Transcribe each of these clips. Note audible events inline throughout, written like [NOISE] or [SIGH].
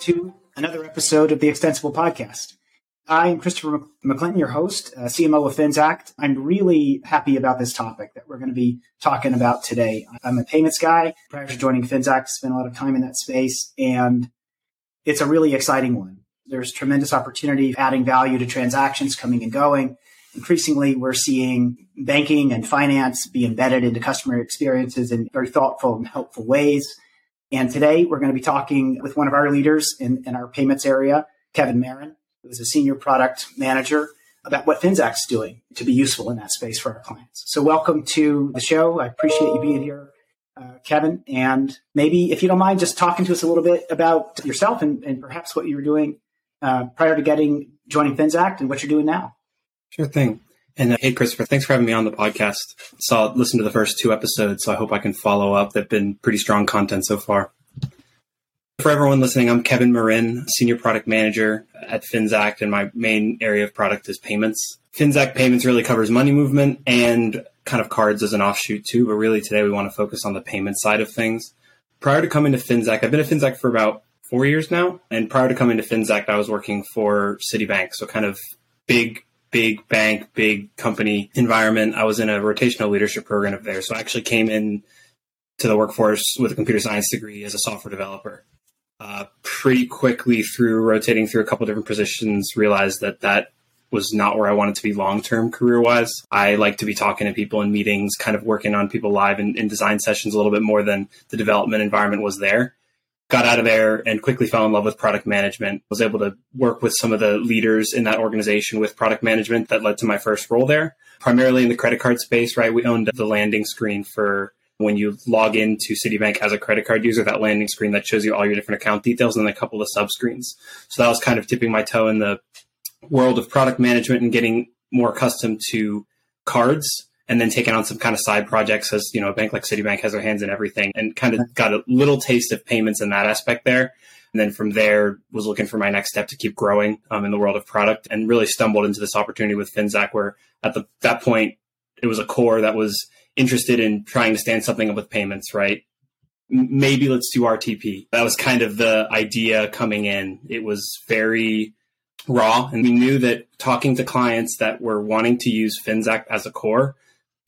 to another episode of the Extensible Podcast. I am Christopher McClinton, your host, uh, CMO of Finxact. I'm really happy about this topic that we're going to be talking about today. I'm a payments guy. Prior to joining Finxact, spent a lot of time in that space, and it's a really exciting one. There's tremendous opportunity adding value to transactions coming and going. Increasingly, we're seeing banking and finance be embedded into customer experiences in very thoughtful and helpful ways. And today we're going to be talking with one of our leaders in, in our payments area, Kevin Marin, who's a senior product manager, about what Finxact's doing to be useful in that space for our clients. So welcome to the show. I appreciate you being here, uh, Kevin. And maybe if you don't mind just talking to us a little bit about yourself and, and perhaps what you were doing uh, prior to getting joining Finxact and what you're doing now. Sure thing. And uh, hey, Christopher, thanks for having me on the podcast. Saw, listened to the first two episodes, so I hope I can follow up. They've been pretty strong content so far. For everyone listening, I'm Kevin Marin, Senior Product Manager at Finxact, and my main area of product is payments. Finxact Payments really covers money movement and kind of cards as an offshoot too, but really today we want to focus on the payment side of things. Prior to coming to Finxact, I've been at Finxact for about four years now, and prior to coming to Finxact, I was working for Citibank, so kind of big big bank, big company environment. I was in a rotational leadership program there. So I actually came in to the workforce with a computer science degree as a software developer. Uh, pretty quickly through rotating through a couple different positions, realized that that was not where I wanted to be long term career wise. I like to be talking to people in meetings, kind of working on people live in, in design sessions a little bit more than the development environment was there got out of there and quickly fell in love with product management. Was able to work with some of the leaders in that organization with product management that led to my first role there, primarily in the credit card space, right? We owned the landing screen for when you log into Citibank as a credit card user, that landing screen that shows you all your different account details and a couple of subscreens. So that was kind of tipping my toe in the world of product management and getting more accustomed to cards and then taking on some kind of side projects as you know a bank like Citibank has their hands in everything and kind of got a little taste of payments in that aspect there. And then from there was looking for my next step to keep growing um, in the world of product and really stumbled into this opportunity with Finxact where at the, that point it was a core that was interested in trying to stand something up with payments, right? Maybe let's do RTP. That was kind of the idea coming in. It was very raw and we knew that talking to clients that were wanting to use Finxact as a core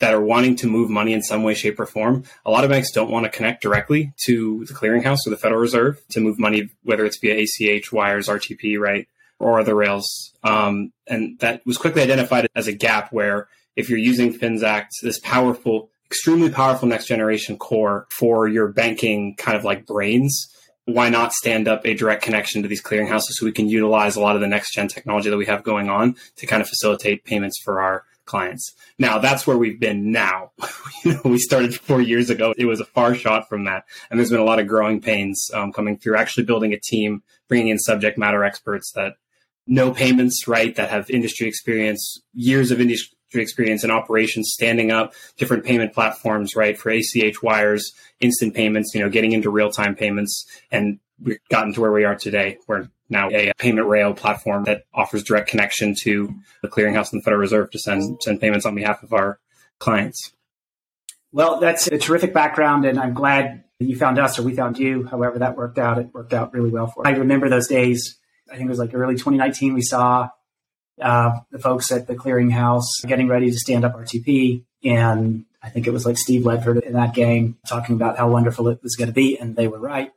that are wanting to move money in some way, shape, or form. A lot of banks don't want to connect directly to the clearinghouse or the Federal Reserve to move money, whether it's via ACH, wires, RTP, right, or other rails. Um, and that was quickly identified as a gap where if you're using Finxact, this powerful, extremely powerful next generation core for your banking kind of like brains, why not stand up a direct connection to these clearinghouses so we can utilize a lot of the next gen technology that we have going on to kind of facilitate payments for our clients. Now that's where we've been now. [LAUGHS] you know, we started four years ago. It was a far shot from that. And there's been a lot of growing pains um, coming through actually building a team, bringing in subject matter experts that know payments, right? That have industry experience, years of industry experience in operations, standing up different payment platforms, right? For ACH wires, instant payments, you know, getting into real time payments. And we've gotten to where we are today. We're now a payment rail platform that offers direct connection to the clearinghouse and the Federal Reserve to send send payments on behalf of our clients. Well, that's a terrific background, and I'm glad that you found us or we found you. However, that worked out. It worked out really well for. Us. I remember those days. I think it was like early 2019. We saw uh, the folks at the clearinghouse getting ready to stand up RTP, and I think it was like Steve Ledford in that gang talking about how wonderful it was going to be, and they were right.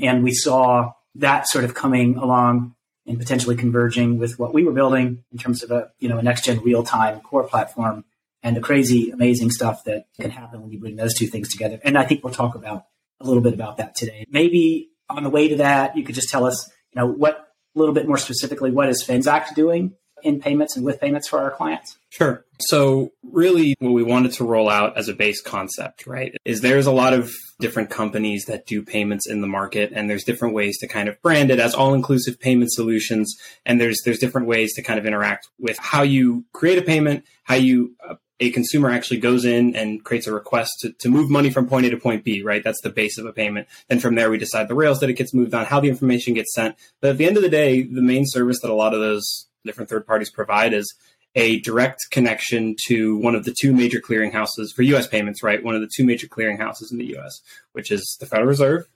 And we saw that sort of coming along and potentially converging with what we were building in terms of a you know a next gen real time core platform and the crazy amazing stuff that can happen when you bring those two things together. And I think we'll talk about a little bit about that today. Maybe on the way to that, you could just tell us you know what a little bit more specifically what is Finxact doing in payments and with payments for our clients? Sure. So, really, what we wanted to roll out as a base concept, right, is there's a lot of different companies that do payments in the market, and there's different ways to kind of brand it as all-inclusive payment solutions, and there's there's different ways to kind of interact with how you create a payment, how you uh, a consumer actually goes in and creates a request to, to move money from point A to point B, right? That's the base of a payment. Then from there, we decide the rails that it gets moved on, how the information gets sent. But at the end of the day, the main service that a lot of those different third parties provide is a direct connection to one of the two major clearinghouses for U.S. payments, right? One of the two major clearinghouses in the U.S., which is the Federal Reserve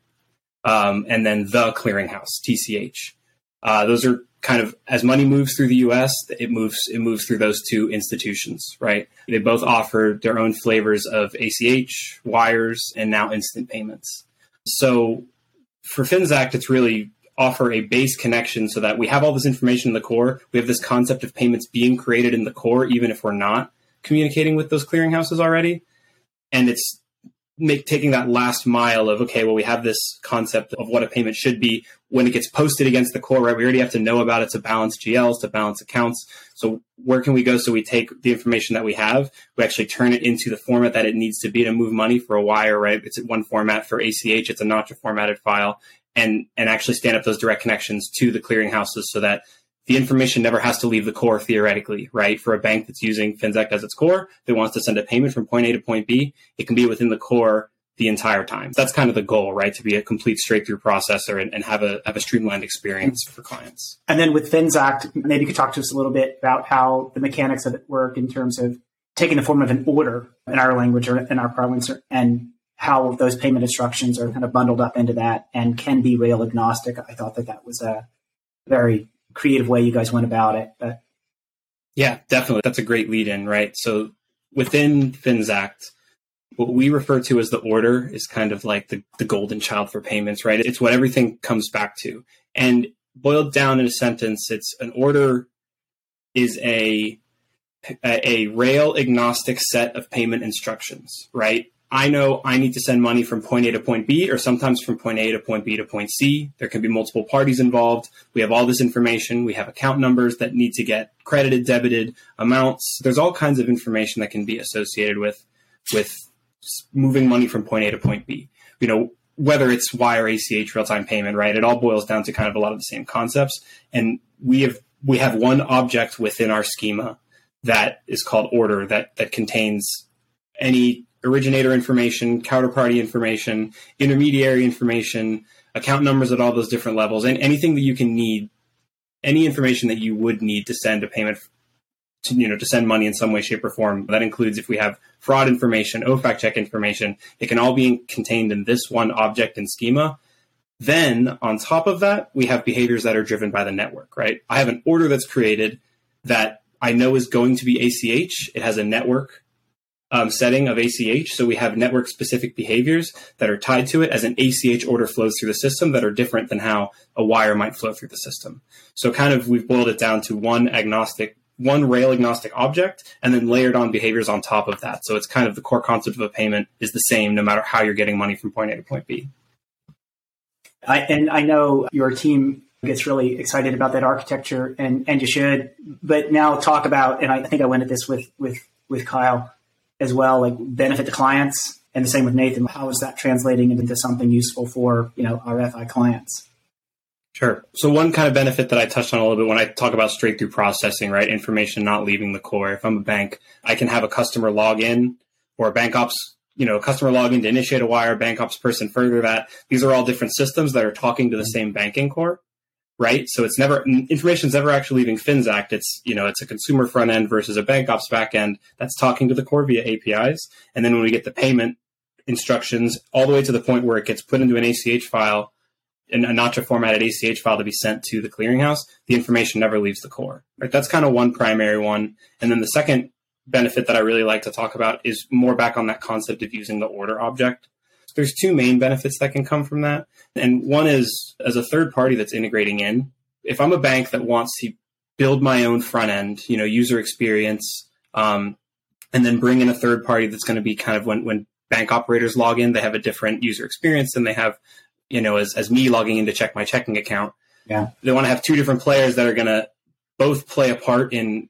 um, and then the clearinghouse, TCH. Uh, those are kind of as money moves through the U.S., it moves it moves through those two institutions, right? They both offer their own flavors of ACH, wires, and now instant payments. So for Finxact, it's really offer a base connection so that we have all this information in the core. We have this concept of payments being created in the core, even if we're not communicating with those clearinghouses already. And it's make taking that last mile of okay, well, we have this concept of what a payment should be when it gets posted against the core, right? We already have to know about it to balance GLs, to balance accounts. So where can we go? So we take the information that we have, we actually turn it into the format that it needs to be to move money for a wire, right? It's one format for ACH, it's a Nacha formatted file, and and actually stand up those direct connections to the clearinghouses so that the information never has to leave the core theoretically, right? For a bank that's using Finxact as its core, that wants to send a payment from point A to point B, it can be within the core the entire time. That's kind of the goal, right? To be a complete straight through processor and, and, have a have a streamlined experience for clients. And then with Finxact, maybe you could talk to us a little bit about how the mechanics of it work in terms of taking the form of an order in our language or in our parlance and how those payment instructions are kind of bundled up into that and can be rail agnostic. I thought that that was a very creative way you guys went about it. But yeah, definitely. That's a great lead in, right? So within Finxact, what we refer to as the order is kind of like the, the golden child for payments, right? It's what everything comes back to. And boiled down in a sentence, it's an order is a a rail agnostic set of payment instructions, right? I know I need to send money from point A to point B, or sometimes from point A to point B to point C. There can be multiple parties involved. We have all this information. We have account numbers that need to get credited, debited, amounts. There's all kinds of information that can be associated with with moving money from point A to point B. You know, whether it's wire, ACH, real time payment, right? It all boils down to kind of a lot of the same concepts. And we have we have one object within our schema that is called order that that contains any originator information, counterparty information, intermediary information, account numbers at all those different levels, and anything that you can need, any information that you would need to send a payment to, you know, to send money in some way, shape, or form. That includes if we have fraud information, OFAC check information, it can all be contained in this one object and schema. Then on top of that, we have behaviors that are driven by the network, right? I have an order that's created that I know is going to be ACH. It has a network um, setting of ACH. So we have network specific behaviors that are tied to it as an ACH order flows through the system that are different than how a wire might flow through the system. So kind of we've boiled it down to one agnostic, one rail agnostic object and then layered on behaviors on top of that. So it's kind of the core concept of a payment is the same no matter how you're getting money from point A to point B. I, and I know your team gets really excited about that architecture and, and you should, but now talk about, and I think I went at this with, with, with Kyle, as well, like benefit to clients. And the same with Nathan. How is that translating into something useful for you know our FI clients? Sure. So one kind of benefit that I touched on a little bit when I talk about straight through processing, right? Information not leaving the core. If I'm a bank, I can have a customer log in or a bank ops, you know, customer login to initiate a wire, bank ops person further that. These are all different systems that are talking to the mm-hmm. same banking core right? So it's never information is never actually leaving Finxact. It's you know it's a consumer front end versus a bank ops back end that's talking to the core via APIs. And then when we get the payment instructions, all the way to the point where it gets put into an ACH file, in a Nacha formatted ACH file to be sent to the clearinghouse, the information never leaves the core. Right? That's kind of one primary one. And then the second benefit that I really like to talk about is more back on that concept of using the order object there's two main benefits that can come from that. And one is as a third party that's integrating in, if I'm a bank that wants to build my own front end, you know, user experience, um, and then bring in a third party that's going to be kind of when, when bank operators log in, they have a different user experience than they have, you know, as, as me logging in to check my checking account. Yeah. They want to have two different players that are going to both play a part in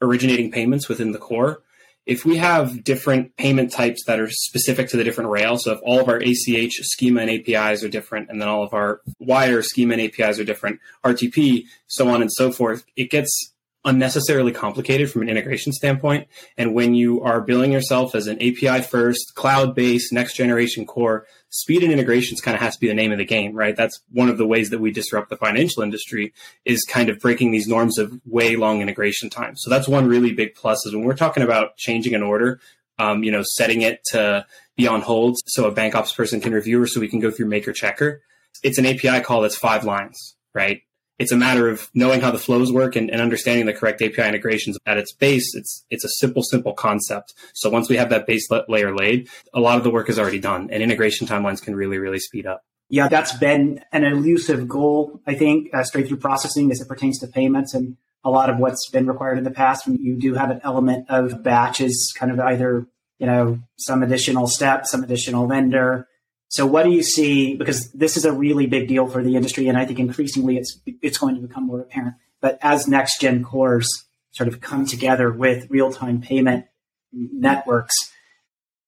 originating payments within the core if we have different payment types that are specific to the different rails, so if all of our ACH schema and APIs are different, and then all of our wire schema and APIs are different, RTP, so on and so forth, it gets unnecessarily complicated from an integration standpoint. And when you are billing yourself as an API first, cloud based, next generation core, speed and integrations kind of has to be the name of the game, right? That's one of the ways that we disrupt the financial industry is kind of breaking these norms of way long integration time. So that's one really big plus is when we're talking about changing an order, um, you know, setting it to be on hold so a bank ops person can review or so we can go through maker checker. It's an API call that's five lines, right? It's a matter of knowing how the flows work and, and, understanding the correct API integrations. At its base, it's it's a simple, simple concept. So once we have that base layer laid, a lot of the work is already done, and integration timelines can really, really speed up. Yeah, that's been an elusive goal, I think, uh, straight through processing as it pertains to payments and a lot of what's been required in the past. You do have an element of batches, kind of either you know some additional step, some additional vendor, so what do you see? Because this is a really big deal for the industry, and I think increasingly it's it's going to become more apparent. But as next gen cores sort of come together with real time payment networks,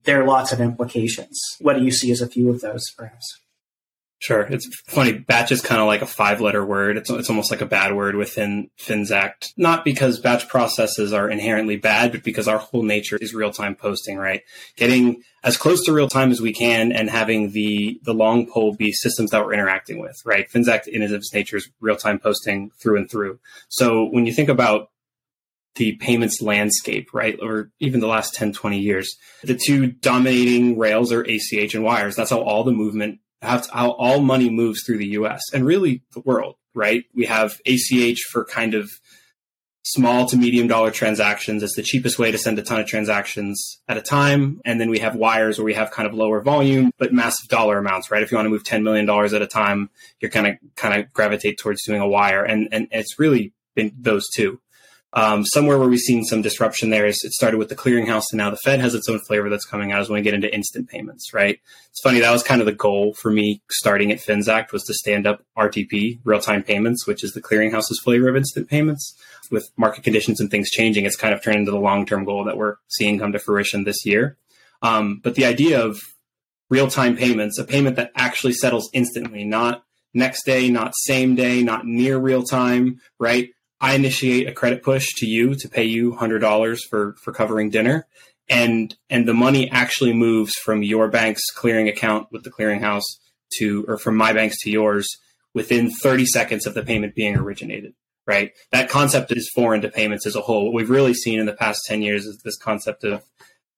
there are lots of implications. What do you see as a few of those, perhaps? Sure. It's funny. Batch is kind of like a five letter word. It's, it's almost like a bad word within Finxact. Not because batch processes are inherently bad, but because our whole nature is real time posting, right? Getting as close to real time as we can and having the, the long pole be systems that we're interacting with, right? Finxact in its nature is real time posting through and through. So when you think about the payments landscape, right? Or even the last 10, 20 years. The two dominating rails are ACH and wires. That's how all the movement how, how all money moves through the US and really the world, right? We have ACH for kind of small to medium dollar transactions. It's the cheapest way to send a ton of transactions at a time. And then we have wires where we have kind of lower volume, but massive dollar amounts, right? If you want to move $10 million at a time, you're kind of, kind of gravitate towards doing a wire. And, and it's really been those two. Um, somewhere where we've seen some disruption there is it started with the clearinghouse and now the Fed has its own flavor that's coming out is when we get into instant payments, right? It's funny, that was kind of the goal for me starting at Finxact was to stand up RTP, real time payments, which is the clearinghouse's flavor of instant payments. With market conditions and things changing, it's kind of turned into the long term goal that we're seeing come to fruition this year. Um, but the idea of real time payments, a payment that actually settles instantly, not next day, not same day, not near real time, right? I initiate a credit push to you to pay you hundred dollars for for covering dinner, and and the money actually moves from your bank's clearing account with the clearinghouse to or from my bank's to yours within 30 seconds of the payment being originated right? That concept is foreign to payments as a whole. What we've really seen in the past 10 years is this concept of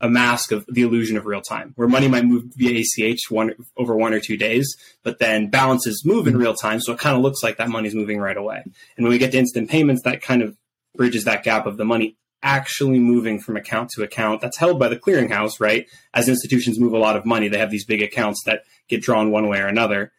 a mask of the illusion of real time, where money might move via ACH one over one or two days, but then balances move in mm-hmm. real time, so it kind of looks like that money's moving right away. And when we get to instant payments, that kind of bridges that gap of the money actually moving from account to account that's held by the clearinghouse, right? As institutions move a lot of money, they have these big accounts that get drawn one way or another.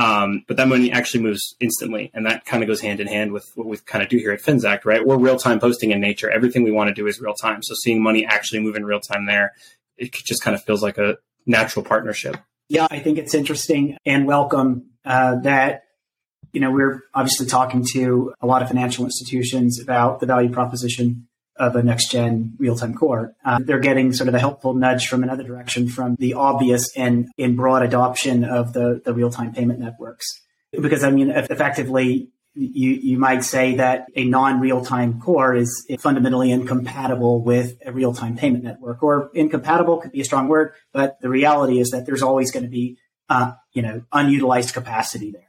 Um, but that money actually moves instantly, and that kind of goes hand in hand with what we kind of do here at Finxact, right? We're real time posting in nature. Everything we want to do is real time. So seeing money actually move in real time there, it just kind of feels like a natural partnership. Yeah, I think it's interesting and welcome uh, that you know we're obviously talking to a lot of financial institutions about the value proposition of a next gen real time core. Uh, they're getting sort of a helpful nudge from another direction from the obvious and in broad adoption of the, the real time payment networks. Because I mean, effectively, you, you might say that a non real time core is fundamentally incompatible with a real time payment network, or incompatible could be a strong word, but the reality is that there's always going to be, uh, you know, unutilized capacity there.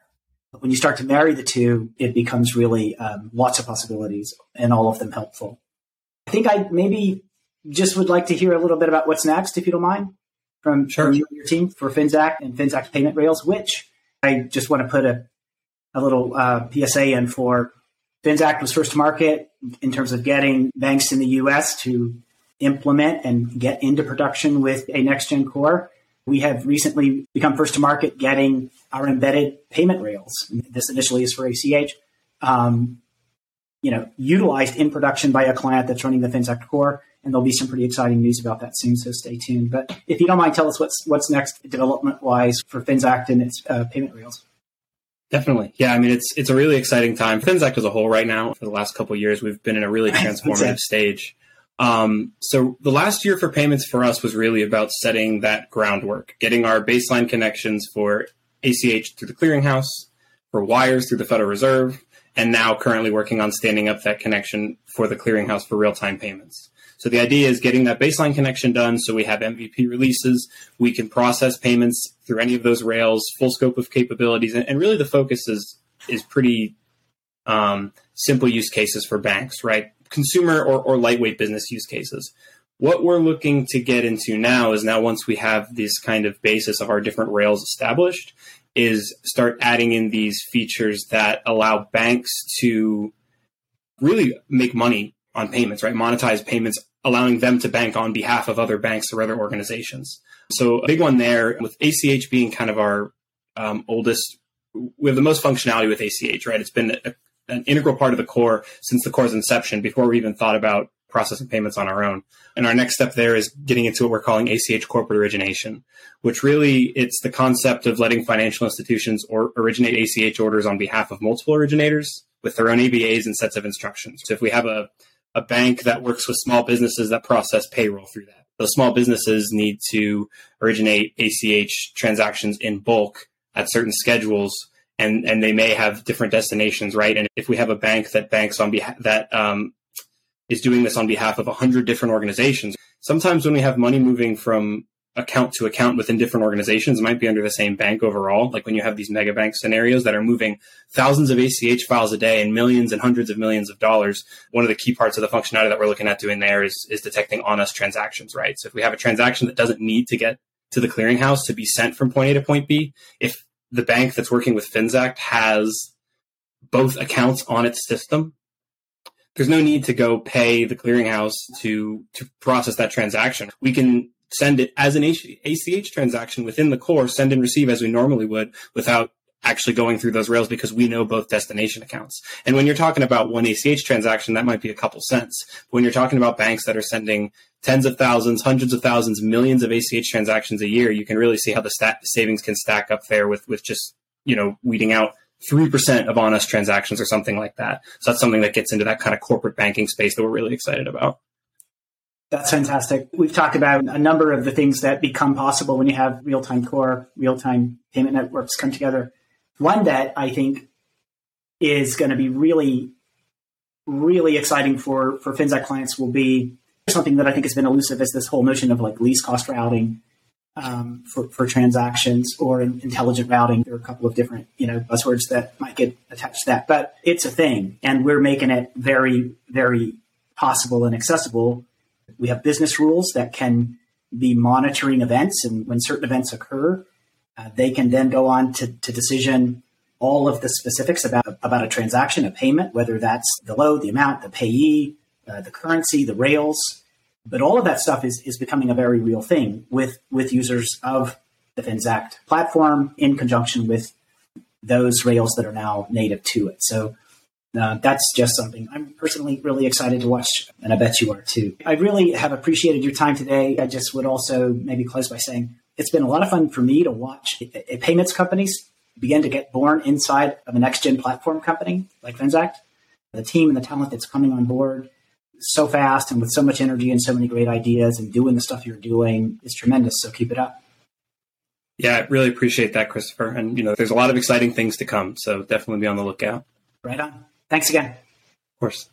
But when you start to marry the two, it becomes really um, lots of possibilities and all of them helpful. I think I maybe just would like to hear a little bit about what's next, if you don't mind, from, sure. from you and your team for Finxact and Finxact payment rails, which I just want to put a, a little uh, PSA in for. Finxact was first to market in terms of getting banks in the US to implement and get into production with a next gen core. We have recently become first to market getting our embedded payment rails. This initially is for ACH. Um, you know, utilized in production by a client that's running the Finxact core. And there'll be some pretty exciting news about that soon, so stay tuned. But if you don't mind, tell us what's what's next development wise for Finxact and its uh, payment rails. Definitely. Yeah, I mean it's it's a really exciting time. Finxact as a whole right now, for the last couple years, we've been in a really [LAUGHS] transformative stage. Um, so the last year for payments for us was really about setting that groundwork, getting our baseline connections for ACH through the clearinghouse, for wires through the Federal Reserve, and now currently working on standing up that connection for the clearinghouse for real time payments. So the idea is getting that baseline connection done so we have MVP releases, we can process payments through any of those rails, full scope of capabilities, and, and really the focus is is pretty um, simple use cases for banks, right? Consumer or, or lightweight business use cases. What we're looking to get into now is now once we have this kind of basis of our different rails established, is start adding in these features that allow banks to really make money on payments, right? Monetize payments, allowing them to bank on behalf of other banks or other organizations. So a big one there with ACH being kind of our um, oldest, we have the most functionality with ACH, right? It's been a, an integral part of the core since the core's inception before we even thought about processing payments on our own. And our next step there is getting into what we're calling ACH corporate origination, which really it's the concept of letting financial institutions or originate ACH orders on behalf of multiple originators with their own ABAs and sets of instructions. So if we have a, a bank that works with small businesses that process payroll through that, those small businesses need to originate ACH transactions in bulk at certain schedules and and they may have different destinations, right? And if we have a bank that banks on behalf that um, is doing this on behalf of 100 different organizations. Sometimes when we have money moving from account to account within different organizations, it might be under the same bank overall. Like when you have these mega bank scenarios that are moving thousands of ACH files a day and millions and hundreds of millions of dollars. One of the key parts of the functionality that we're looking at doing there is, is detecting on us transactions, right? So if we have a transaction that doesn't need to get to the clearinghouse to be sent from point A to point B, if the bank that's working with Finxact has both accounts on its system, there's no need to go pay the clearinghouse to to process that transaction. We can send it as an ACH transaction within the core, send and receive as we normally would without actually going through those rails because we know both destination accounts. And when you're talking about one ACH transaction, that might be a couple cents. But when you're talking about banks that are sending tens of thousands, hundreds of thousands, millions of ACH transactions a year, you can really see how the stat- savings can stack up there with, with just, you know, weeding out 3% of on us transactions or something like that. So that's something that gets into that kind of corporate banking space that we're really excited about. That's fantastic. We've talked about a number of the things that become possible when you have real time core, real time payment networks come together. One that I think is going to be really, really exciting for, for Finxact clients will be something that I think has been elusive is this whole notion of like least cost routing um, for, for transactions or in intelligent routing. There are a couple of different, you know, buzzwords that might get attached to that, but it's a thing and we're making it very, very possible and accessible. We have business rules that can be monitoring events and when certain events occur, uh, they can then go on to, to decision all of the specifics about, about a transaction, a payment, whether that's the load, the amount, the payee, uh, the currency, the rails, but all of that stuff is, is becoming a very real thing with, with users of the Finxact platform in conjunction with those Rails that are now native to it. So uh, that's just something I'm personally really excited to watch, and I bet you are too. I really have appreciated your time today. I just would also maybe close by saying it's been a lot of fun for me to watch payments companies begin to get born inside of a next gen platform company like Finxact. The team and the talent that's coming on board so fast and with so much energy and so many great ideas and doing the stuff you're doing is tremendous. So keep it up. Yeah, I really appreciate that, Christopher. And, you know, there's a lot of exciting things to come. So definitely be on the lookout. Right on. Thanks again. Of course.